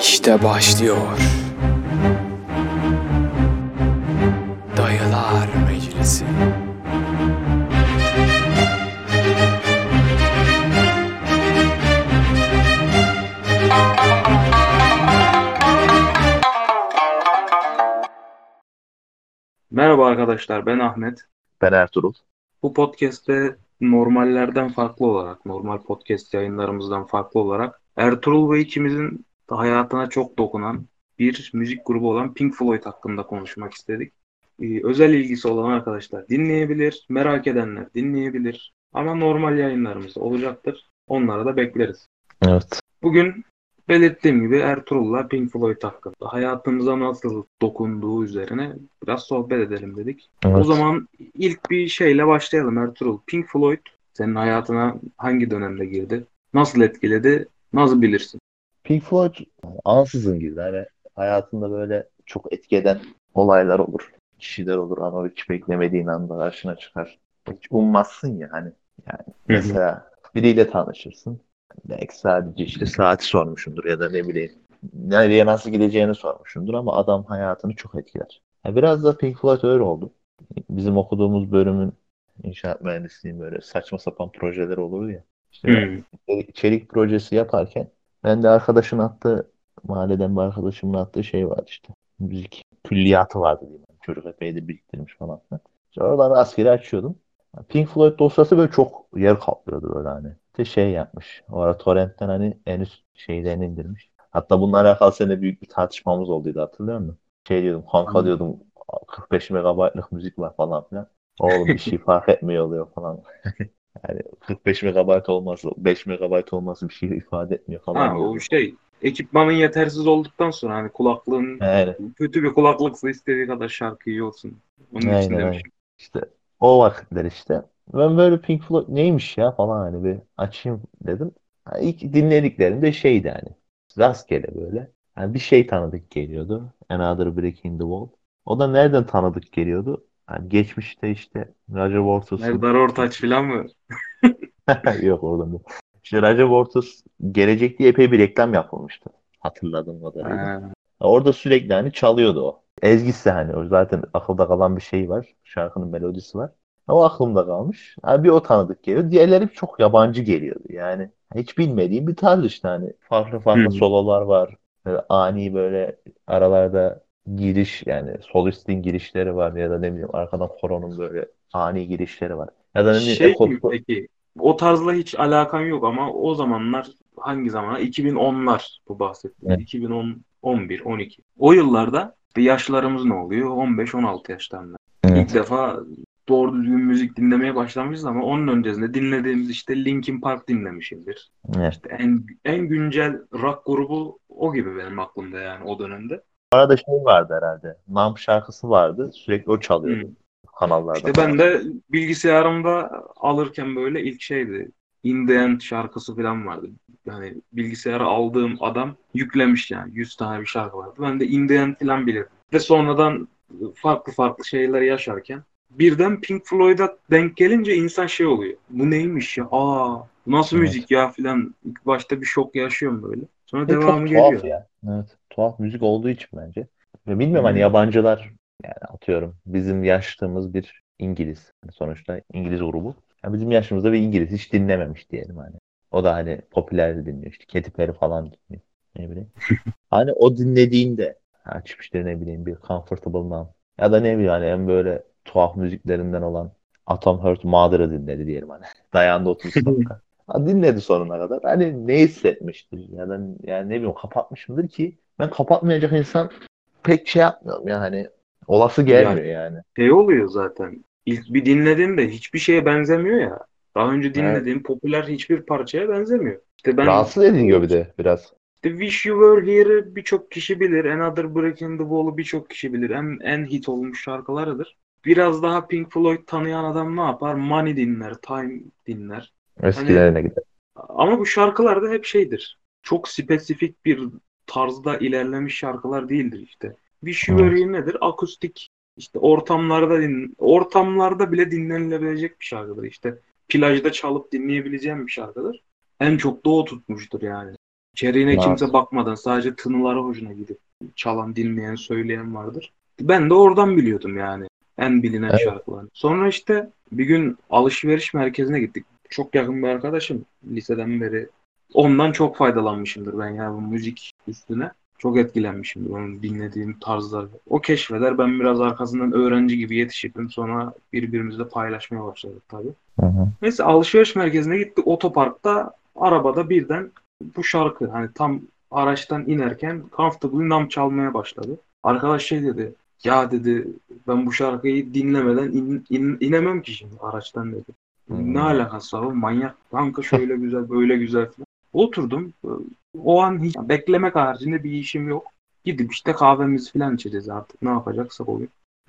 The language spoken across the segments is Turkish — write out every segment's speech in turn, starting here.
İşte başlıyor. Dayılar Meclisi. Merhaba arkadaşlar, ben Ahmet. Ben Ertuğrul. Bu podcast'te normallerden farklı olarak, normal podcast yayınlarımızdan farklı olarak Ertuğrul ve ikimizin hayatına çok dokunan bir müzik grubu olan Pink Floyd hakkında konuşmak istedik. Ee, özel ilgisi olan arkadaşlar dinleyebilir, merak edenler dinleyebilir ama normal yayınlarımız olacaktır. Onlara da bekleriz. Evet. Bugün belirttiğim gibi Ertuğrul'la Pink Floyd hakkında hayatımıza nasıl dokunduğu üzerine biraz sohbet edelim dedik. evet. O zaman ilk bir şeyle başlayalım Ertuğrul. Pink Floyd senin hayatına hangi dönemde girdi? Nasıl etkiledi? Nasıl bilirsin? Pink Floyd ansızın girdi. Hani hayatında böyle çok etki eden olaylar olur. Kişiler olur ama hiç beklemediğin anda karşına çıkar. Hiç ummazsın ya hani. Yani mesela biriyle tanışırsın. Belki sadece işte saati sormuşundur ya da ne bileyim nereye nasıl gideceğini sormuşundur ama adam hayatını çok etkiler. Ya biraz da Pink Floyd öyle oldu. Bizim okuduğumuz bölümün inşaat mühendisliği böyle saçma sapan projeler olur ya. İşte Hmm. çelik projesi yaparken ben de arkadaşın attığı mahalleden bir arkadaşımın attığı şey vardı işte. Müzik külliyatı vardı diyeyim. Çocuk epeydir biriktirmiş falan. İşte oradan rastgele açıyordum. Pink Floyd dosyası böyle çok yer kaplıyordu böyle hani. İşte şey yapmış. O ara torrentten hani en üst şeylerini indirmiş. Hatta bununla alakalı seninle büyük bir tartışmamız olduydu hatırlıyor musun? Şey diyordum kanka diyordum 45 megabaytlık müzik var falan filan. Oğlum bir şey fark etmiyor oluyor falan. Yani 45 megabayt olması, 5 megabayt olması bir şey ifade etmiyor falan. Ha, o şey ekipmanın yetersiz olduktan sonra hani kulaklığın Yani kötü bir kulaklıksa istediği kadar şarkı iyi olsun. Onun için Aynen, demiş. işte o vakitler işte. Ben böyle Pink Floyd neymiş ya falan hani bir açayım dedim. Ha, İlk dinlediklerimde şeydi hani rastgele böyle. Yani bir şey tanıdık geliyordu. Another Brick in the Wall. O da nereden tanıdık geliyordu? Yani geçmişte işte Roger Waters Eldar Ortaç falan mı? yok oradan değil. İşte Roger Waters gelecek diye epey bir reklam yapılmıştı. Hatırladığım kadarıyla. Ha, Orada sürekli hani çalıyordu o. Ezgisi hani o zaten akılda kalan bir şey var. Şarkının melodisi var. O aklımda kalmış. Yani bir o tanıdık geliyor. Diğerleri çok yabancı geliyordu. Yani hiç bilmediğim bir tarz işte hani. Farklı farklı Hı. sololar var. Böyle ani böyle aralarda giriş yani solistin girişleri var ya da ne bileyim arkadan koronun böyle ani girişleri var. Ya da ne bileyim Şey mi peki? O tarzla hiç alakan yok ama o zamanlar hangi zamana? 2010'lar bu bahsettiğim. Evet. 2010, 11, 12. O yıllarda yaşlarımız ne oluyor? 15-16 yaşlarında. Evet. İlk defa doğru düzgün müzik dinlemeye başlamışız ama onun öncesinde dinlediğimiz işte Linkin Park dinlemişimdir. Evet. İşte en en güncel rock grubu o gibi benim aklımda yani o dönemde. Arada şey vardı herhalde. Nam şarkısı vardı. Sürekli o çalıyordu Hı. kanallarda. İşte ben de bilgisayarımda alırken böyle ilk şeydi. In the End şarkısı falan vardı. Yani bilgisayara aldığım adam yüklemiş yani. 100 tane bir şarkı vardı. Ben de In the End falan bilirdim. Ve sonradan farklı farklı şeyler yaşarken birden Pink Floyd'a denk gelince insan şey oluyor. Bu neymiş ya? Aa, nasıl Evet. müzik ya falan. İlk başta bir şok yaşıyorum böyle. Sonra Ve devamı çok geliyor. ya. Evet. Tuhaf müzik olduğu için bence. Ve bilmiyorum hani Hı. yabancılar yani atıyorum bizim yaştığımız bir İngiliz. Yani sonuçta İngiliz grubu. Yani bizim yaşımızda bir İngiliz hiç dinlememiş diyelim hani. O da hani popüler dinliyor işte Katy Perry falan dinliyor. Ne bileyim. Hani o dinlediğinde açıp işte ne bileyim bir Comfortable Numb ya da ne bileyim hani en böyle tuhaf müziklerinden olan Atom Heart Mother'ı dinledi diyelim hani. Dayandı 30 dakika. Dinledi sonuna kadar. Hani ne hissetmiştir ya da yani ne bileyim kapatmışımdır ki ben kapatmayacak insan pek şey yapmıyorum yani hani olası gelmiyor yani. Şey oluyor zaten. İlk bir dinlediğinde hiçbir şeye benzemiyor ya. Daha önce dinlediğim popüler hiçbir parçaya benzemiyor. İşte ben Rahatsız ediliyor bir de biraz. işte Wish You Were Here'ı birçok kişi bilir. Another Brick in the Wall'u birçok kişi bilir. En, en hit olmuş şarkılarıdır. Biraz daha Pink Floyd tanıyan adam ne yapar? Money dinler, Time dinler. Eskilerine gider. Ama bu şarkılar da hep şeydir. Çok spesifik bir tarzda ilerlemiş şarkılar değildir işte. You Were Evet. Nedir? Akustik işte ortamlarda din ortamlarda bile dinlenilebilecek bir şarkıdır işte. Plajda çalıp dinleyebileceğim bir şarkıdır. En çok da o tutmuştur yani. İçeriğine Ne kimse bakmadan sadece tınıları hoşuna gidip çalan, dinleyen, söyleyen vardır. Ben de oradan biliyordum yani. En bilinen Evet. şarkılarını. Sonra işte bir gün alışveriş merkezine gittik. Çok yakın bir arkadaşım liseden beri. Ondan çok faydalanmışımdır ben yani bu müzik üstüne. Çok etkilenmişimdir onun dinlediğim tarzlar. O keşfeder ben biraz arkasından öğrenci gibi yetişirdim. Sonra birbirimizle paylaşmaya başladık tabii. Hı hı. Neyse alışveriş merkezine gittik. Otoparkta arabada birden bu şarkı hani tam araçtan inerken Comfortably Numb çalmaya başladı. Arkadaş şey dedi. Ya dedi ben bu şarkıyı dinlemeden in- in- inemem ki şimdi araçtan dedi. Hmm. Ne alakası var? Manyak. Kanka şöyle güzel böyle güzel falan. Oturdum. O an hiç beklemek haricinde bir işim yok. Gidip işte kahvemizi falan içeceğiz artık. Ne yapacaksak o gün.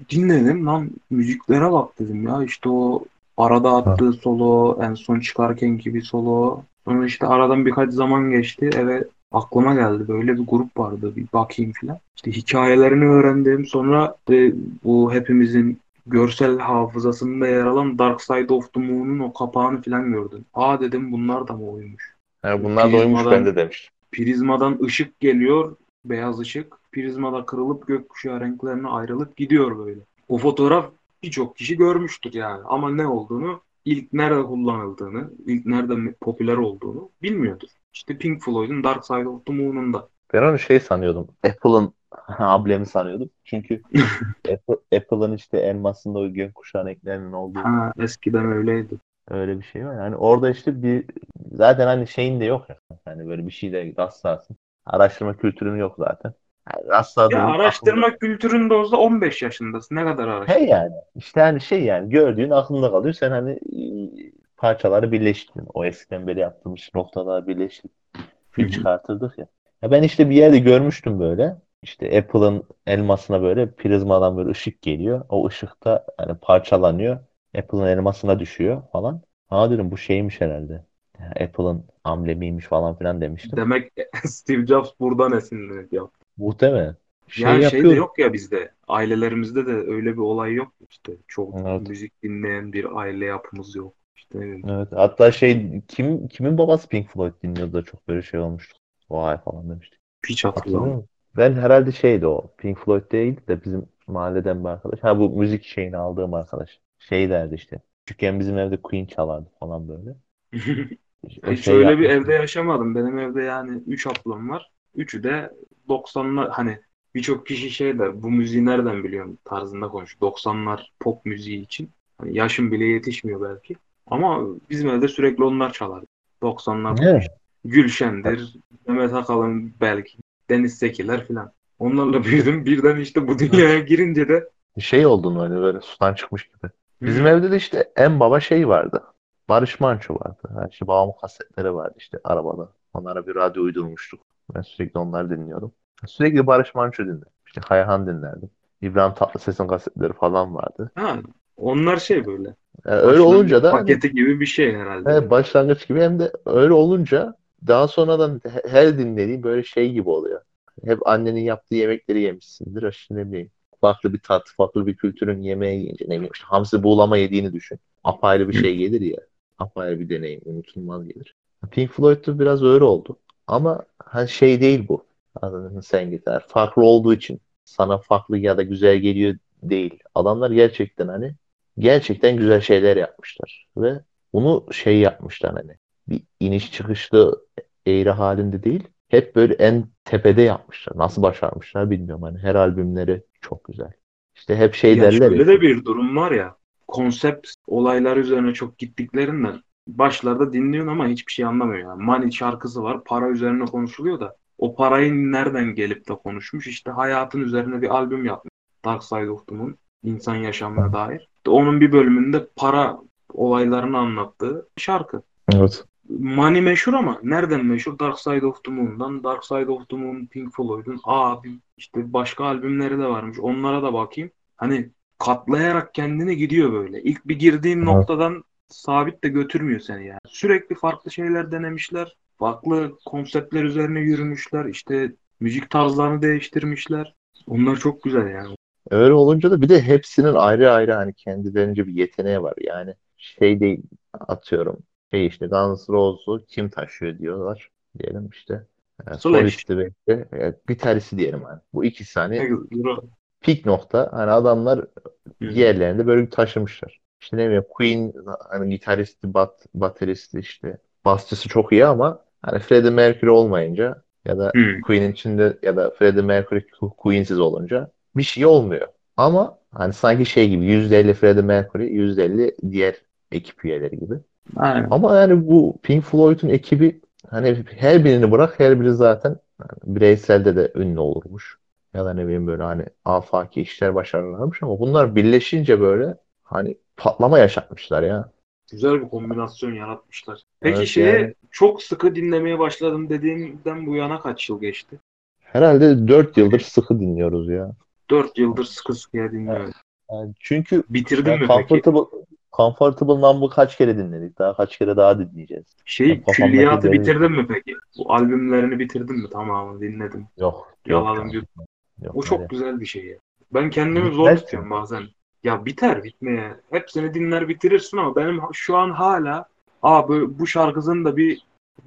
Dinledim lan müziklere bak dedim ya. işte o arada attığı solo, en son çıkarken gibi solo. Sonra işte aradan birkaç zaman geçti. Eve aklıma geldi. Böyle bir grup vardı. Bir bakayım falan. İşte hikayelerini öğrendim. Sonra de bu hepimizin görsel hafızasında yer alan Dark Side of the Moon'un o kapağını falan gördüm. Aa dedim bunlar da mı oymuş? Yani bunlar da oymuş ben de demiştim. Prizmadan ışık geliyor. Beyaz ışık. Prizmada kırılıp gökkuşağı renklerine ayrılıp gidiyor böyle. O fotoğraf birçok kişi görmüştür yani. Ama ne olduğunu, ilk nerede kullanıldığını, ilk nerede popüler olduğunu bilmiyordur. İşte Pink Floyd'un Dark Side of the Moon'unda. Ben onu şey sanıyordum. Apple'ın ablemi sanıyordum. Çünkü Apple, Apple'ın işte elmasında o gökkuşağı renklerinin olduğu Ha, eskiden öyleydi. öyle bir şey var. Yani orada işte bir zaten hani şeyin de yok ya. Hani böyle bir şeyle rastlarsın. Araştırma kültürün yok zaten. Yani rastladığın Ya aklında- araştırma kültüründe olsa 15 yaşındasın. Ne kadar araştır? He yani. İşte hani şey yani gördüğün aklında kalıyor. Sen hani e, parçaları birleştirdin. O eskiden beri yaptığımız noktaları birleştirip fil çıkartırdık ya. Ya ben işte bir yerde görmüştüm böyle. İşte Apple'ın elmasına böyle prizmadan böyle ışık geliyor. O ışıkta hani parçalanıyor. Apple'ın elmasına düşüyor falan. Ha dedim bu şeymiş herhalde. Apple'ın amblemiymiş falan filan demiştim. Demek Steve Jobs buradan esinlenip yaptı. Muhtemelen. Şey Ya şey de yapıyor. yok ya bizde. Ailelerimizde de öyle bir olay yok. İşte çok Evet. müzik dinleyen bir aile yapımız yok. İşte. Evet. Hatta şey kim kimin babası Pink Floyd dinliyordu da çok böyle şey olmuştu. Vay falan demiştik. hiç hatırlamıyorum. Ben herhalde şeydi o. Pink Floyd değildi de bizim mahalleden bir arkadaş. Ha bu müzik şeyini aldığım arkadaş. Şey derdi işte. Küçükken bizim evde Queen çalardı falan böyle. Hiç şey öyle bir yapmıştı. evde yaşamadım. Benim evde yani 3 ablam var. Üçü de 90'lar hani birçok kişi şey der bu müziği nereden biliyorsun tarzında konuşuyor. 90'lar pop müziği için. Hani yaşım bile yetişmiyor belki. Ama bizim evde sürekli onlar çalardı. 90'lar Evet. Gülşen'dir, Mehmet Akalın belki, Deniz Sekiler filan. Onlarla büyüdüm. Birden işte bu dünyaya girince de Şey oldun hani böyle sudan çıkmış gibi. Bizim evde de işte en baba şey vardı. Barış Manço vardı. Ha, işte babamın kasetleri vardı işte arabada. Onlara bir radyo uydurmuştuk. Ben sürekli onları dinliyordum. Sürekli Barış Manço dinledim. İşte Kayhan dinlerdim. İbrahim Tatlıses'in kasetleri falan vardı. ha, onlar şey böyle. Yani öyle başlangıç olunca da paketi gibi bir şey herhalde. He, başlangıç gibi hem de öyle olunca daha sonradan he- her dinlediğin böyle şey gibi oluyor. Hep annenin yaptığı yemekleri yemişsindir. İşte ne bileyim farklı bir tat, farklı bir kültürün yemeği yiyince ne bileyim işte hamsi buğulama yediğini düşün. Apayrı bir şey gelir ya. Apayrı bir deneyim. Unutulmaz gelir. Pink Floyd'da biraz öyle oldu. Ama hani şey değil bu. Sen gitar. Farklı olduğu için sana farklı ya da güzel geliyor değil. Adamlar gerçekten hani gerçekten güzel şeyler yapmışlar. Ve bunu şey yapmışlar hani bir iniş çıkışlı eğri halinde değil. Hep böyle en tepede yapmışlar. Nasıl başarmışlar bilmiyorum. Hani her albümleri çok güzel. İşte hep şey Ya derler şöyle de bir durum var ya. Konsept olaylar üzerine çok gittiklerinden başlarda dinliyorsun ama hiçbir şey anlamıyor. Yani Money şarkısı var. Para üzerine konuşuluyor da o parayı nereden gelip de konuşmuş? İşte hayatın üzerine bir albüm yapmış. Dark Side of the Moon. insan yaşamına dair. İşte onun bir bölümünde para olaylarını anlattığı şarkı. Evet. Money meşhur ama nereden meşhur? Dark Side of the Moon'dan. Dark Side of the Moon, Pink Floyd'un. Aa bir işte başka albümleri de varmış. Onlara da bakayım. Hani katlayarak kendini gidiyor böyle. İlk bir girdiğin Evet. noktadan sabit de götürmüyor seni yani. Sürekli farklı şeyler denemişler. Farklı konseptler üzerine yürümüşler. İşte müzik tarzlarını değiştirmişler. Onlar çok güzel yani. Öyle olunca da bir de hepsinin ayrı ayrı hani kendilerince bir yeteneği var. Yani şey değil atıyorum. Şey işte Guns Roses'u kim taşıyor diyorlar. Diyelim işte. Yani solisti ve de, e, gitaristi diyelim hani. Bu ikisi hani pik nokta. Hani adamlar diğerlerini böyle bir taşımışlar. İşte ne bileyim Queen hani gitaristi, bat, bateristi işte basçısı çok iyi ama hani Freddie Mercury olmayınca ya da Hı. Queen'in içinde ya da Freddie Mercury Queen'siz olunca bir şey olmuyor. Ama hani sanki şey gibi %50 Freddie Mercury, %50 diğer ekip üyeleri gibi. Aynen. Ama yani bu Pink Floyd'un ekibi hani her birini bırak her biri zaten hani bireyselde de ünlü olurmuş. Ya da ne bileyim böyle hani afaki işler başarırlarmış ama bunlar birleşince böyle hani patlama yaşatmışlar ya. Güzel bir kombinasyon yaratmışlar. Peki Evet, şeye yani- çok sıkı dinlemeye başladım dediğimden bu yana kaç yıl geçti? Herhalde 4 yıldır sıkı dinliyoruz ya. 4 yıldır sıkı sıkıya dinliyorum. Yani çünkü Bitirdin yani mi peki? Comfortable, Number'ı kaç kere dinledik? Daha kaç kere daha dinleyeceğiz. Şey Ya kafamdaki külliyatı benim- bitirdin mi peki? Bu albümlerini bitirdin mi? Tamamını dinledim. Yok. Yalan yok, yok, O çok öyle. güzel bir şey ya. Ben kendimi zor Bitmez tutuyorum mi? bazen. Ya biter bitmeye. Hepsini dinler bitirirsin ama benim şu an hala Aa bu, bu şarkısını da bir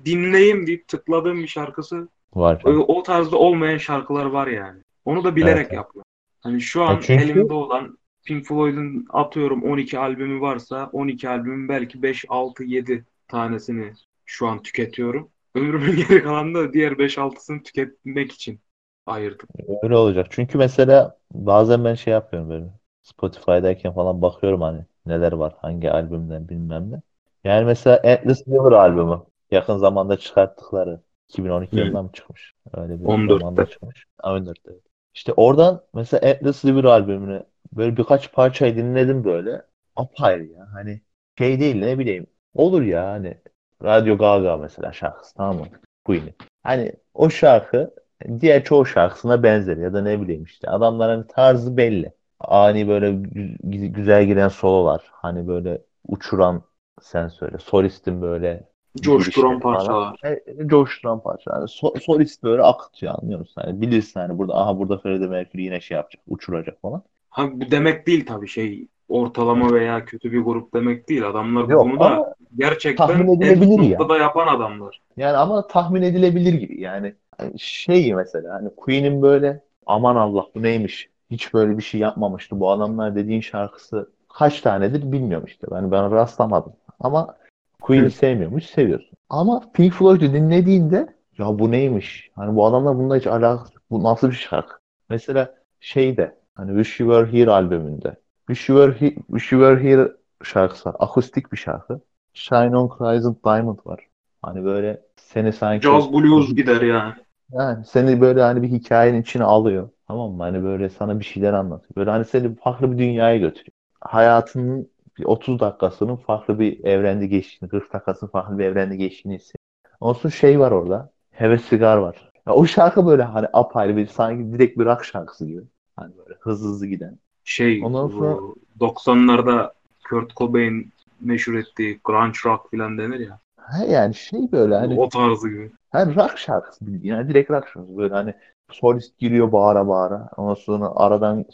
dinleyeyim deyip tıkladığım bir şarkısı Var. o, o tarzda olmayan şarkılar var yani. Onu da bilerek Evet, yapıyorum. Hani şu an Ya çünkü- elimde olan Pink Floyd'un atıyorum 12 albümü varsa 12 albümün belki 5, 6, 7 tanesini şu an tüketiyorum. Ömrümün geri kalanında da diğer 5-6'sını tüketmek için ayırdım. Öyle olacak. Çünkü mesela bazen ben şey yapıyorum böyle. Spotify'dayken falan bakıyorum hani neler var, hangi albümden bilmem ne. Yani mesela Endless River albümü yakın zamanda çıkarttıkları 2012 Hı. yılında mı çıkmış? Öyle bir 14'te. zamanda çıkmış. Ha, 14'te. evet. İşte oradan mesela Endless River albümünü böyle birkaç parçayı dinledim böyle. Apayrı ya. Hani şey değil ne bileyim. Olur ya hani Radio Gaga mesela şarkısı tamam mı? Queen'in. Hani o şarkı diğer çoğu şarkısına benzer ya da ne bileyim işte adamların tarzı belli. Ani böyle gü- güzel giren sololar hani böyle uçuran sen söyle solistin böyle Coşturan parçalar. E, coşturan parçalar. So- solist böyle akıtıyor anlıyor musun? Yani bilirsin hani burada aha burada Freddie Mercury yine şey yapacak uçuracak falan. Ha, bu demek değil tabii şey ortalama veya kötü bir grup demek değil. Adamlar Yok bunu da gerçekten tahmin edilebilir ya. noktada yapan adamlar. Yani ama tahmin edilebilir gibi yani. Hani şey mesela hani Queen'in böyle aman Allah bu neymiş? Hiç böyle bir şey yapmamıştı bu adamlar dediğin şarkısı kaç tanedir bilmiyorum işte. Ben ben rastlamadım. Ama Queen'i sevmiyormuş, seviyorsun. Ama Pink Floyd'u dinlediğinde ya bu neymiş? Hani bu adamlar bununla hiç alakası. Bu nasıl bir şarkı? Mesela şeyde hani Wish You Were Here albümünde Wish You Were, He- Wish You Were Here şarkısı. Akustik bir şarkı. Shine On Crescent Diamond var. Hani böyle seni sanki Jazz blues gider yani. yani seni böyle hani bir hikayenin içine alıyor. Tamam mı? Hani böyle sana bir şeyler anlatıyor. Böyle hani seni farklı bir dünyaya götürüyor. Hayatının bir 30 dakikasının farklı bir evrende geçtiğini, 40 dakikasının farklı bir evrende geçtiğini hissediyor. Olsun şey var orada. Heves Sigar var. Ya o şarkı böyle hani apayrı bir sanki direkt bir rock şarkısı gibi. Hani böyle hızlı hızlı giden. Şey Ondan sonra- bu 90'larda Kurt Cobain meşhur ettiği grunge rock filan denir ya. Ha yani şey böyle hani O tarzı gibi. Hani rock şarkısı bildiğin. Yani direkt rock şarkısı. Böyle hani solist giriyor bağıra bağıra. Ondan sonra aradan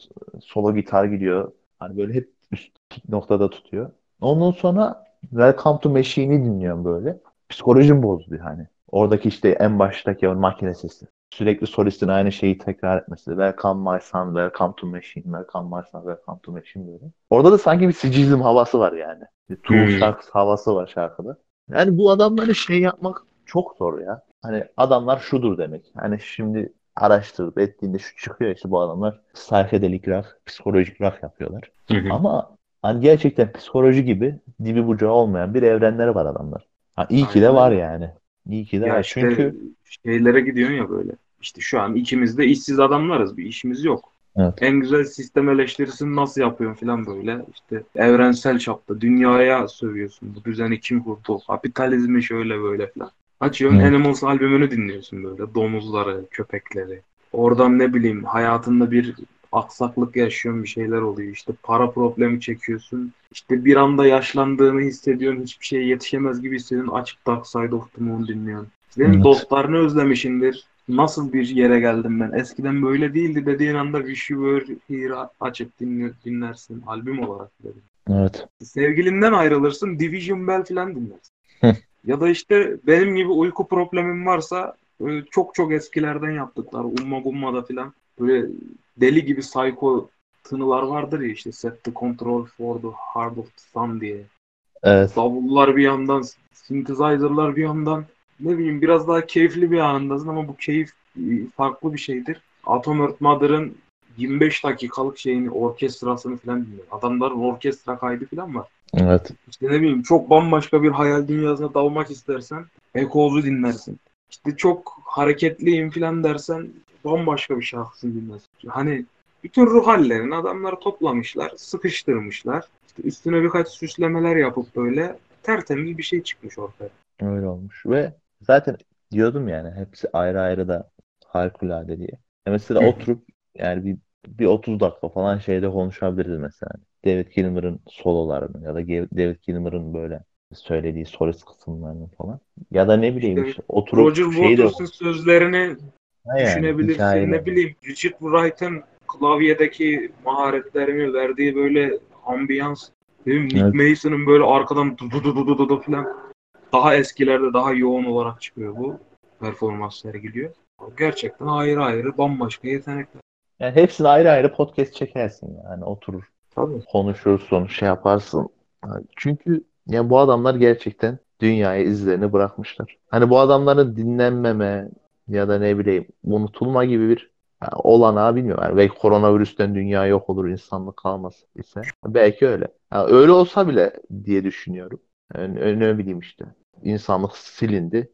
solo gitar gidiyor. Hani böyle hep üst noktada tutuyor. Ondan sonra Welcome to Machine'i dinliyorum böyle. Psikolojim bozdu hani. Oradaki işte en baştaki o makine sesi. Sürekli solistin aynı şeyi tekrar etmesi. Welcome my son, welcome to machine, welcome my son, welcome to machine böyle. Orada da sanki bir sicilizm havası var yani. Bir Tool Hmm. şarkısı havası var şarkıda. Yani bu adamları şey yapmak çok zor ya. Hani adamlar şudur demek. Hani şimdi araştırıp ettiğinde şu çıkıyor işte bu adamlar psychedelic rock, psikolojik rock yapıyorlar. Ama hani gerçekten psikoloji gibi dibi bucağı olmayan bir evrenleri var adamlar. Ha, iyi ki de var yani. İyi ki de Ya var. işte Çünkü şeylere gidiyorsun ya böyle. İşte şu an ikimiz de işsiz adamlarız. Bir işimiz yok. Evet. En güzel sistem eleştirisini nasıl yapıyorsun falan böyle. İşte evrensel çapta dünyaya sövüyorsun. Bu düzeni kim kurdu? Kapitalizmi şöyle böyle falan. Açıyorsun Evet. Animals albümünü dinliyorsun böyle. Domuzları, köpekleri. Oradan ne bileyim hayatında bir aksaklık yaşıyorsun bir şeyler oluyor. İşte para problemi çekiyorsun. İşte bir anda yaşlandığını hissediyorsun. Hiçbir şeye yetişemez gibi hissediyorsun. Açıp Dark Side of the Moon dinliyorsun. Senin Evet. dostlarını özlemişindir. Nasıl bir yere geldim ben? Eskiden böyle değildi dediğin anda Wish You Were Here açıp dinle- dinlersin. Albüm olarak dedim. evet. Sevgilinden ayrılırsın. Division Bell falan dinlersin. Ya da işte benim gibi uyku problemim varsa çok çok eskilerden yaptıklar. Umma Gumma'da falan. Böyle deli gibi psycho tınılar vardır ya işte set the control for the heart of the sun diye. Evet. Davullar bir yandan, synthesizer'lar bir yandan. Ne bileyim biraz daha keyifli bir anındasın ama bu keyif e, farklı bir şeydir. Atom Earth Mother'ın 25 dakikalık şeyini, orkestrasını falan dinliyor. Adamların orkestra kaydı falan var. Evet. İşte ne bileyim çok bambaşka bir hayal dünyasına dalmak istersen Echoes'u dinlersin. İşte çok hareketliyim falan dersen bambaşka bir şarkısını dinlersin. Hani bütün ruh hallerini adamlar toplamışlar, sıkıştırmışlar. İşte üstüne birkaç süslemeler yapıp böyle tertemiz bir şey çıkmış ortaya. Öyle olmuş. Ve zaten diyordum yani hepsi ayrı ayrı da harikulade diye. Ya mesela Hı. oturup yani bir, bir 30 dakika falan şeyde konuşabiliriz mesela. David Gilmour'ın sololarını ya da David Gilmour'ın böyle söylediği solist kısımlarını falan. Ya da ne bileyim İşte işte oturup Roger şeyi de sözlerini Ha yani, düşünebilirsin. hikayeleri. Ne bileyim Richard Wright'ın klavyedeki maharetlerini verdiği böyle ambiyans. Bileyim, Nick Evet. Mason'ın böyle arkadan du du du du du du falan daha eskilerde daha yoğun olarak çıkıyor bu performans sergiliyor. Gerçekten ayrı ayrı bambaşka yetenekler. Yani hepsini ayrı ayrı podcast çekersin yani oturur Tabii. konuşursun, şey yaparsın. Çünkü yani bu adamlar gerçekten dünyaya izlerini bırakmışlar. Hani bu adamların dinlenmeme ya da ne bileyim unutulma gibi bir yani olanağı bilmiyorum. Yani belki koronavirüsten dünya yok olur, insanlık kalmaz ise. Belki öyle. Yani öyle olsa bile diye düşünüyorum. Yani ne bileyim işte. İnsanlık silindi.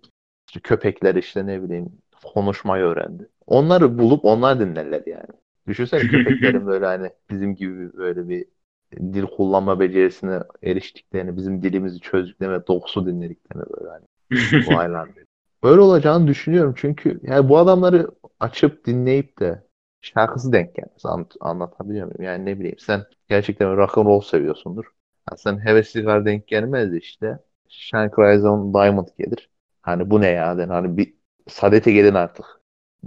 İşte köpekler işte ne bileyim konuşmayı öğrendi. Onları bulup onlar dinlerler yani. Düşünsene köpeklerin böyle hani bizim gibi böyle bir dil kullanma becerisine eriştiklerini, bizim dilimizi çözdüklerini ve dokusu dinlediklerini böyle hani vay lan. Böyle olacağını düşünüyorum çünkü yani bu adamları açıp dinleyip de şarkısı denk gelmez. Anlat, anlatabiliyor muyum? Yani ne bileyim sen gerçekten rock and roll seviyorsundur. Ha, sen hevesliler denk gelmez işte. Shine Cries on Diamond gelir. Hani bu ne ya? Den, hani bir sadete gelin artık.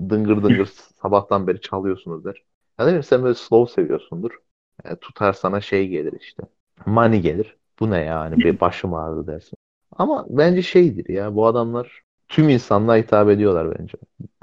Dıngır dıngır sabahtan beri çalıyorsunuz der. Ya bileyim sen böyle slow seviyorsundur. E, tutar sana şey gelir işte. Money gelir. Bu ne yani? Bir başım ağrıdı dersin. Ama bence şeydir ya bu adamlar tüm insanlığa hitap ediyorlar bence.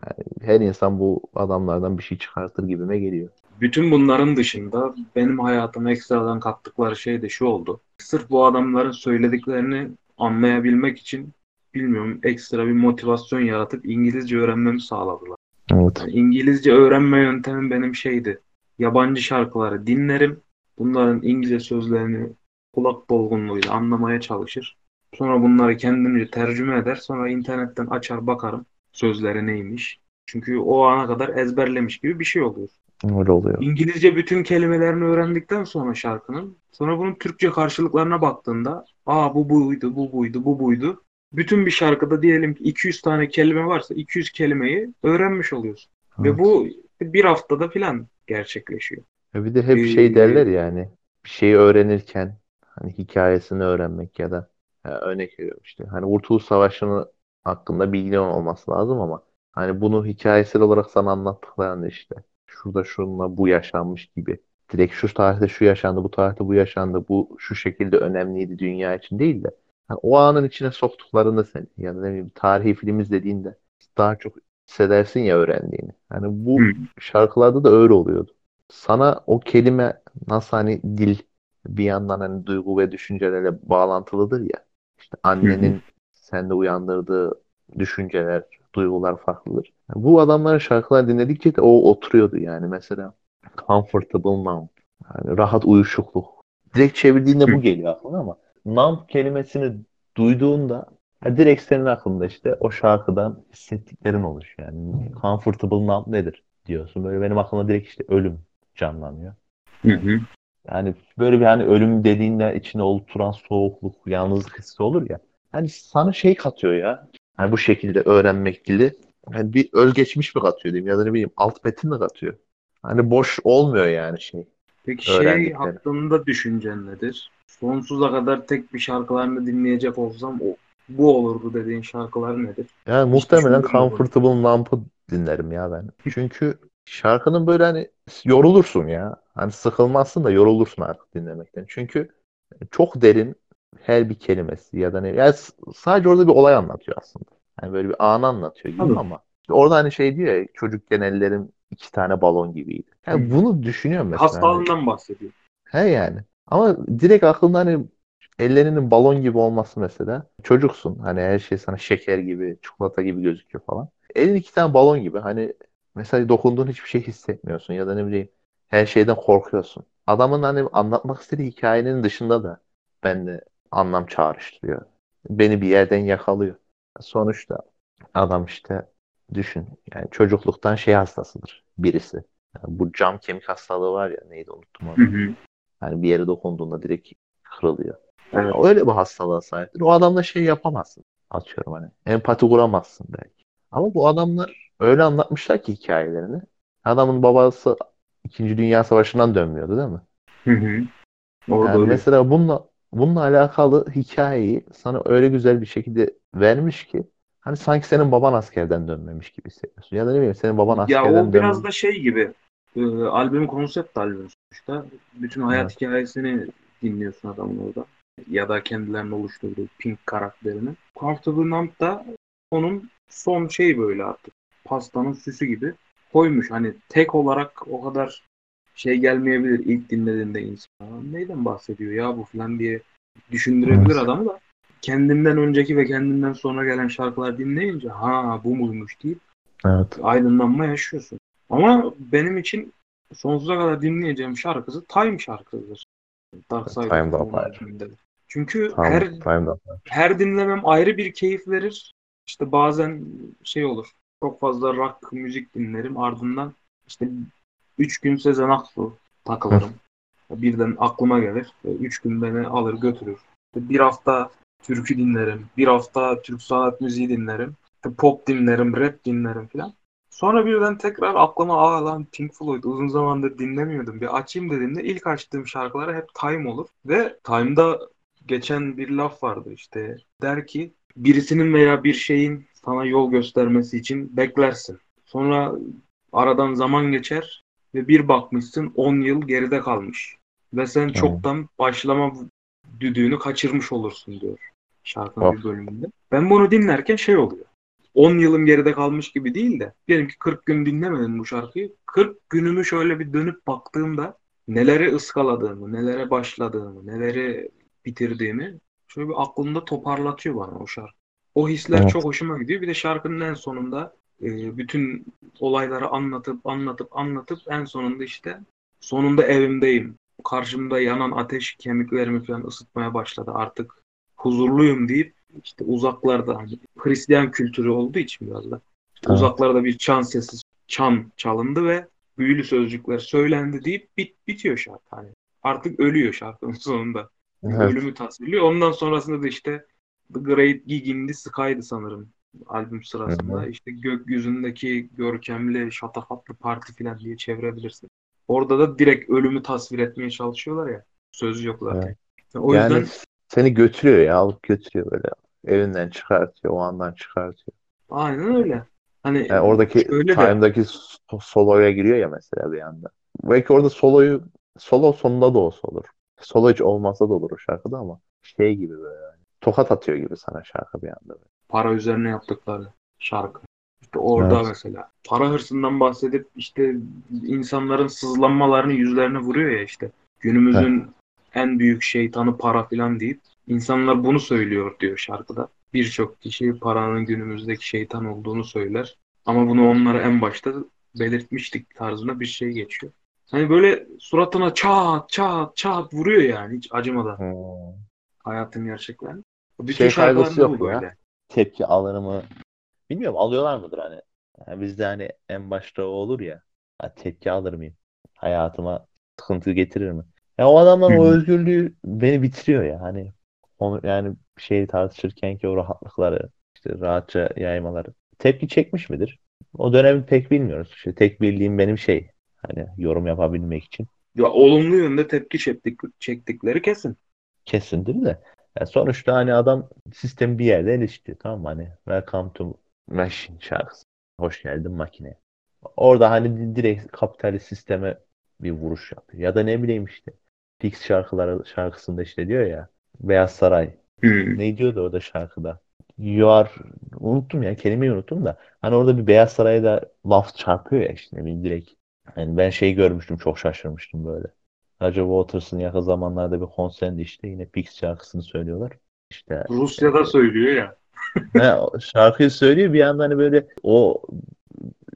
Yani her insan bu adamlardan bir şey çıkartır gibime geliyor. Bütün bunların dışında benim hayatıma ekstradan kattıkları şey de şu oldu. Sırf bu adamların söylediklerini anlayabilmek için bilmiyorum ekstra bir motivasyon yaratıp İngilizce öğrenmemi sağladılar. Evet. Yani İngilizce öğrenme yöntemim benim şeydi. Yabancı şarkıları dinlerim. Bunların İngilizce sözlerini kulak dolgunluğuyla anlamaya çalışır. Sonra bunları kendimce tercüme eder. Sonra internetten açar bakarım sözleri neymiş. Çünkü o ana kadar ezberlemiş gibi bir şey oluyor. Öyle oluyor. İngilizce bütün kelimelerini öğrendikten sonra şarkının sonra bunun Türkçe karşılıklarına baktığında aa bu buydu, bu buydu, bu buydu. Bütün bir şarkıda diyelim ki 200 tane kelime varsa 200 kelimeyi öğrenmiş oluyorsun. Ve Evet. bu bir haftada filan gerçekleşiyor. Ya bir de hep Ee, şey derler yani bir şeyi öğrenirken hani hikayesini öğrenmek ya da ha, örnek veriyorum işte hani Kurtuluş Savaşı'nın hakkında bilgin olması lazım ama hani bunu hikayesel olarak sana anlattıklarında işte şurada şununla bu yaşanmış gibi direkt şu tarihte şu yaşandı bu tarihte bu yaşandı bu şu şekilde önemliydi dünya için değil de hani o anın içine soktuklarında seni ya da ne bileyim tarihi film izlediğinde daha çok hissedersin ya öğrendiğini. Hani bu Hı. şarkılarda da öyle oluyordu sana o kelime nasıl hani dil bir yandan hani duygu ve düşüncelerle bağlantılıdır ya. İşte annenin sende uyandırdığı düşünceler, duygular farklıdır. Bu adamların şarkılar dinledikçe de o oturuyordu yani. Mesela comfortable numb. Yani rahat uyuşukluk. Direkt çevirdiğinde bu geliyor aklına ama numb kelimesini duyduğunda ya direkt senin aklında işte o şarkıdan hissettiklerin oluşuyor. Yani comfortable numb nedir diyorsun. Böyle benim aklıma direkt işte ölüm canlanıyor. Hı hı. Yani böyle bir hani ölüm dediğinde içine oturan soğukluk, yalnızlık hissi olur ya. Hani sana şey katıyor ya. Hani bu şekilde öğrenmek dili. Yani bir özgeçmiş mi katıyor diyeyim ya da ne bileyim alt metin mi katıyor. Hani boş olmuyor yani şey. Peki şey hakkında düşüncen nedir? Sonsuza kadar tek bir şarkılarını dinleyecek olsam o bu olurdu dediğin şarkılar nedir? Yani Hiç muhtemelen? Comfortable Numb'ı dinlerim ya ben. Çünkü şarkının böyle hani yorulursun ya. Hani sıkılmazsın da yorulursun artık dinlemekten. Çünkü çok derin her bir kelimesi ya da ne. Yani sadece orada bir olay anlatıyor aslında. Yani böyle bir anı anlatıyor gibi Tabii. ama Orada hani şey diyor ya çocukken ellerim iki tane balon gibiydi. Yani bunu düşünüyorum mesela. Hani, Hastalığından bahsediyor. he yani. Ama direkt aklımda hani ellerinin balon gibi olması mesela. Çocuksun. Hani her şey sana şeker gibi, çikolata gibi gözüküyor falan. Elin iki tane balon gibi. Hani mesela dokunduğun hiçbir şey hissetmiyorsun ya da ne bileyim her şeyden korkuyorsun. Adamın hani anlatmak istediği hikayenin dışında da bende anlam çağrıştırıyor. Beni bir yerden yakalıyor. Sonuçta adam işte düşün. Yani çocukluktan şey hastasıdır birisi. Yani bu cam kemik hastalığı var ya neydi unuttum onu. Hı hı. Hani bir yere dokunduğunda direkt kırılıyor. Evet. Öyle bir hastalığa sahiptir. O adamla şey yapamazsın. Atıyorum hani. Empati kuramazsın belki. Ama bu adamlar öyle anlatmışlar ki hikayelerini. Adamın babası İkinci Dünya Savaşı'ndan dönmüyordu değil mi? Hı hı. Orada Yani öyle. mesela bununla bununla alakalı hikayeyi sana öyle güzel bir şekilde vermiş ki hani sanki senin baban askerden dönmemiş gibi hissediyorsun. Ya da ne bileyim senin baban Ya askerden o biraz dönmemiş. da şey gibi e, albüm konsept albüm sonuçta. Bütün hayat Evet. hikayesini dinliyorsun adamın orada. Ya da kendilerinin oluşturduğu Pink karakterini. Comfortable Numb da onun son şeyi böyle artık. Pastanın süsü gibi koymuş. Hani tek olarak o kadar şey gelmeyebilir ilk dinlediğinde insan. Neyden bahsediyor ya bu falan diye düşündürebilir Evet. adamı da. Kendinden önceki ve kendinden sonra gelen şarkılar dinleyince ha bu muymuş deyip Evet. aydınlanma yaşıyorsun. Ama benim için sonsuza kadar dinleyeceğim şarkısı Time şarkısıdır. Dark Side Time da. Çünkü Tamam. her Time'da. her dinlemem ayrı bir keyif verir. İşte bazen şey olur. Çok fazla rock müzik dinlerim. Ardından işte 3 gün Sezen Aksu takılırım. Birden aklıma gelir. 3 gün beni alır götürür. İşte bir hafta türkü dinlerim. Bir hafta Türk sanat müziği dinlerim. İşte pop dinlerim, rap dinlerim filan. Sonra birden tekrar aklıma aa lan Pink Floyd uzun zamandır dinlemiyordum. Bir açayım dediğimde ilk açtığım şarkıları hep Time olur. Ve Time'da geçen bir laf vardı işte. Der ki birisinin veya bir şeyin sana yol göstermesi için beklersin. Sonra aradan zaman geçer ve bir bakmışsın 10 yıl geride kalmış. Ve sen çoktan başlama düdüğünü kaçırmış olursun diyor şarkının Of. bir bölümünde. Ben bunu dinlerken şey oluyor. 10 yılım geride kalmış gibi değil de diyelim ki 40 gün dinlemedim bu şarkıyı. 40 günümü şöyle bir dönüp baktığımda neleri ıskaladığımı, nelere başladığımı, neleri bitirdiğimi şöyle bir aklımda toparlatıyor bana o şarkı. O hisler Evet. çok hoşuma gidiyor. Bir de şarkının en sonunda e, bütün olayları anlatıp anlatıp anlatıp en sonunda işte sonunda evimdeyim. Karşımda yanan ateş kemiklerimi falan ısıtmaya başladı. Artık huzurluyum deyip işte uzaklarda hani Hristiyan kültürü olduğu için biraz da işte Evet. uzaklarda bir çan sesi çan çalındı ve büyülü sözcükler söylendi deyip bit, bitiyor şarkı. Hani artık ölüyor şarkının sonunda. Evet. Ölümü tasvirliyor. Ondan sonrasında da işte The Great Gig in the Sky'dı sanırım albüm sırasında. Hı İşte gökyüzündeki görkemli, şatafatlı parti falan diye çevirebilirsin. Orada da direkt ölümü tasvir etmeye çalışıyorlar ya. Söz yok zaten. O yani yüzden seni götürüyor ya alıp götürüyor böyle. Evinden çıkartıyor, o andan çıkartıyor. aynen öyle. Hani Yani oradaki Time'daki so- soloya giriyor ya mesela bir anda. Belki orada soloyu solo sonunda da olsa olur. Solo hiç olmasa da olur o şarkıda ama şey gibi böyle yani. Tokat atıyor gibi sana şarkı bir anda. para üzerine yaptıkları şarkı. İşte orada Evet. mesela para hırsından bahsedip işte insanların sızlanmalarını yüzlerine vuruyor ya işte. Günümüzün en büyük şeytanı para filan deyip insanlar bunu söylüyor diyor şarkıda. Birçok kişi paranın günümüzdeki şeytan olduğunu söyler. Ama bunu onlara en başta belirtmiştik tarzında bir şey geçiyor. Hani böyle suratına çat çat çat vuruyor yani hiç acımadan Hmm. hayatın gerçeklerini. Bütün Şey kaygısı yok bu ya. böyle. Tepki alır mı? Bilmiyorum alıyorlar mıdır hani? Yani bizde hani en başta o olur ya. Tepki alır mıyım? Hayatıma sıkıntı getirir mi? Ya o adamların Hı o özgürlüğü beni bitiriyor ya. Hani onu yani şeyi tartışırken ki o rahatlıkları işte rahatça yaymaları. Tepki çekmiş midir? O dönemi pek bilmiyoruz. İşte tek bildiğim benim şey. Hani yorum yapabilmek için. Ya olumlu yönde tepki çektik, çektikleri kesin. Kesindir de. Ya sonuçta hani adam sistemi bir yerde eleştiriyor. Tamam mı? Hani Welcome to Machine şarkısı. Hoş geldin makine. Orada hani di- direkt kapitalist sisteme bir vuruş yapıyor. Ya da ne bileyim işte. Fix şarkıları şarkısında işte diyor ya Beyaz Saray. Hmm. Ne diyordu orada şarkıda? you are unuttum ya kelimeyi unuttum da hani orada bir Beyaz Saray'da laf çarpıyor ya işte ne bileyim direkt. Yani ben şey görmüştüm çok şaşırmıştım böyle. Roger Waters'ın yakın zamanlarda bir konserinde işte yine Pix şarkısını söylüyorlar. İşte Rusya'da söylüyor ya. he, şarkıyı söylüyor bir yandan hani böyle o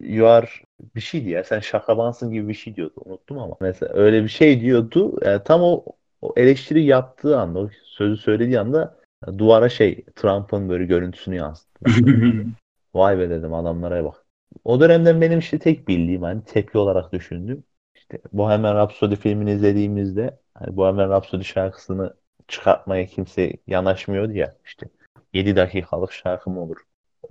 you are bir şeydi ya sen şakabansın gibi bir şey diyordu unuttum ama mesela öyle bir şey diyordu yani tam o, o eleştiri yaptığı anda o sözü söylediği anda duvara şey Trump'ın böyle görüntüsünü yansıttı. Vay be dedim adamlara bak. O dönemden benim işte tek bildiğim hani tepki olarak düşündüm. İşte Bohemian Rhapsody filmini izlediğimizde hani Bohemian Rhapsody şarkısını çıkartmaya kimse yanaşmıyordu ya işte 7 dakikalık şarkı mı olur?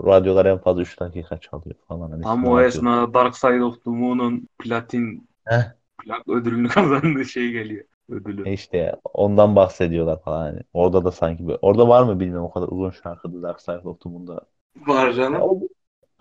Radyolar en fazla 3 dakika çalıyor falan. Hani Ama o esnada Dark Side of the Moon'un platin Heh. plak ödülünü kazandığı şey geliyor. Ödülü. E işte ondan bahsediyorlar falan hani. Orada da sanki böyle. Orada var mı bilmiyorum o kadar uzun şarkıda Dark Side of the Moon'da. Var canım. O,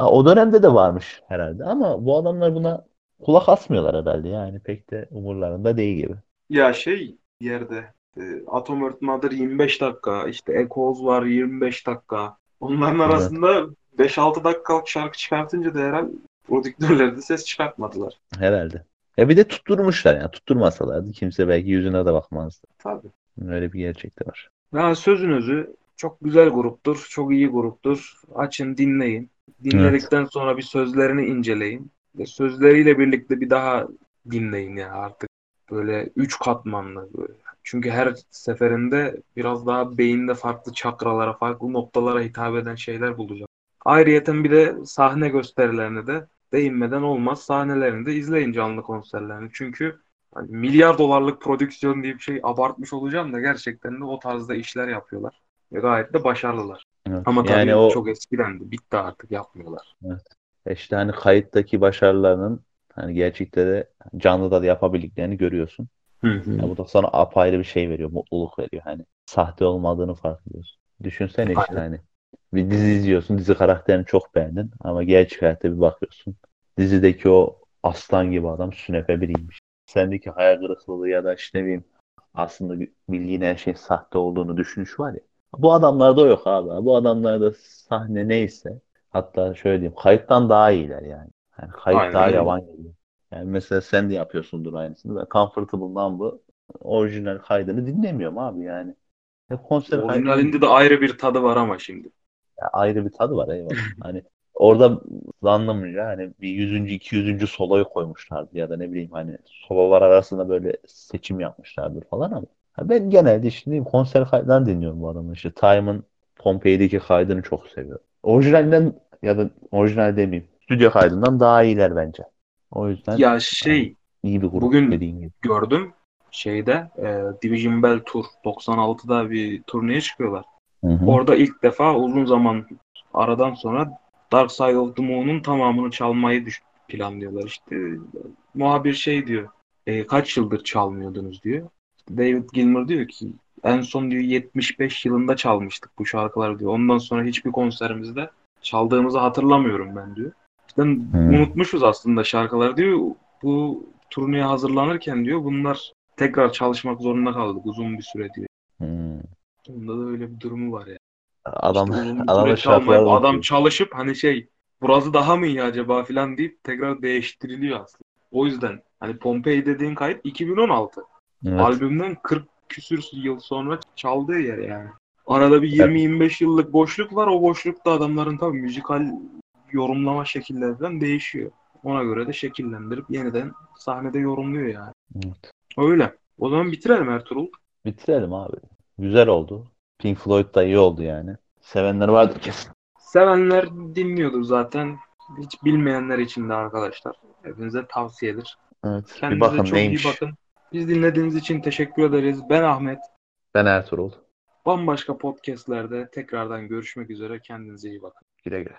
ha, o dönemde de varmış herhalde ama bu adamlar buna kulak asmıyorlar herhalde yani pek de umurlarında değil gibi. Ya şey yerde e, Atom Earth Mother 25 dakika, işte Echoes var 25 dakika. Onların Evet. arasında 5-6 dakikalık şarkı çıkartınca da herhalde prodüktörler de ses çıkartmadılar. Herhalde. Ya bir de tutturmuşlar yani tutturmasalardı kimse belki yüzüne de bakmazdı. Tabii. Öyle bir gerçek de var. Ya sözün özü çok güzel gruptur, çok iyi gruptur. Açın dinleyin. Dinledikten sonra bir sözlerini inceleyin. Sözleriyle birlikte bir daha dinleyin ya artık. Böyle üç katmanlı böyle. Çünkü her seferinde biraz daha beyinde farklı çakralara, farklı noktalara hitap eden şeyler bulacağım. Ayrıyeten bir de sahne gösterilerini de değinmeden olmaz. Sahnelerini de izleyin canlı konserlerini. Çünkü hani milyar dolarlık prodüksiyon diye bir şey abartmış olacağım da gerçekten de o tarzda işler yapıyorlar. Ve gayet de başarılılar. Evet. Ama tabii Yani o çok eskidendi. Bitti artık yapmıyorlar. işte hani kayıttaki başarılarının hani gerçekte de canlıda da yapabildiklerini görüyorsun. Ya bu da sana apayrı bir şey veriyor, mutluluk veriyor. Hani sahte olmadığını fark ediyorsun. Düşünsene işte hani bir dizi izliyorsun, dizi karakterini çok beğendin ama gerçek hayatta bir bakıyorsun. Dizideki o aslan gibi adam sünepe biriymiş. Sendeki hayal kırıklığı ya da işte ne bileyim aslında bildiğin her şeyin sahte olduğunu düşünüş var ya. Bu adamlarda yok abi. Bu adamlarda sahne neyse hatta şöyle diyeyim kayıttan daha iyiler yani. Yani kayıt Aynen daha yavan geliyor. Yani mesela sen de yapıyorsundur aynısını. Ben Comfortable'dan bu orijinal kaydını dinlemiyorum abi yani. Hep konser kaydı Orijinalinde de ayrı bir tadı var ama şimdi. Ya ayrı bir tadı var eyvallah. Hani orada anlamınca hani bir yüzüncü, iki yüzüncü soloyu koymuşlardı ya da ne bileyim hani sololar arasında böyle seçim yapmışlardır falan ama ha ben genelde işte konser kaydılarını dinliyorum bu adamın. İşte Time'ın Pompei'deki kaydını çok seviyorum. Orijinalinden ya da orijinal demeyeyim stüdyo kaydından daha iyiler bence. O yüzden Ya şey iyi bir grup bugün- dediğin gibi. gördüm şeyde e, Division Bell Tour 96'da bir turneye çıkıyorlar. Hı hı. Orada ilk defa uzun zaman aradan sonra Dark Side of the Moon'un tamamını çalmayı düş planlıyorlar. İşte muhabir şey diyor. "E, kaç yıldır çalmıyordunuz diyor. David Gilmour diyor ki en son diyor 75 yılında çalmıştık bu şarkıları diyor. Ondan sonra hiçbir konserimizde çaldığımızı hatırlamıyorum ben diyor. İşte Hmm. unutmuşuz aslında şarkıları diyor. Bu turneye hazırlanırken diyor bunlar tekrar çalışmak zorunda kaldık uzun bir süre diyor. Hı. Bunda da öyle bir durumu var ya. Adam İşte şarkıları çalmayıp adam çalışıp hani şey burası daha mı iyi acaba falan deyip tekrar değiştiriliyor aslında. O yüzden hani Pompei dediğin kayıt 2016. Evet. Albümden 40 küsür yıl sonra çaldığı yer yani. Arada bir 20-25 yıllık boşluk var. O boşlukta adamların tabii müzikal yorumlama şekilleri falan değişiyor. Ona göre de şekillendirip yeniden sahnede yorumluyor yani. Evet. Öyle. O zaman bitirelim Ertuğrul. Bitirelim abi. Güzel oldu. Pink Floyd da iyi oldu yani. Sevenler vardır kesin. Sevenler dinliyordur zaten. Hiç bilmeyenler için de arkadaşlar. Hepinize tavsiyedir. Evet. bir Kendinize bakın çok neymiş. iyi bakın. Biz dinlediğiniz için teşekkür ederiz. Ben Ahmet. Ben Ertuğrul. Bambaşka podcastlerde tekrardan görüşmek üzere. Kendinize iyi bakın. Güle güle.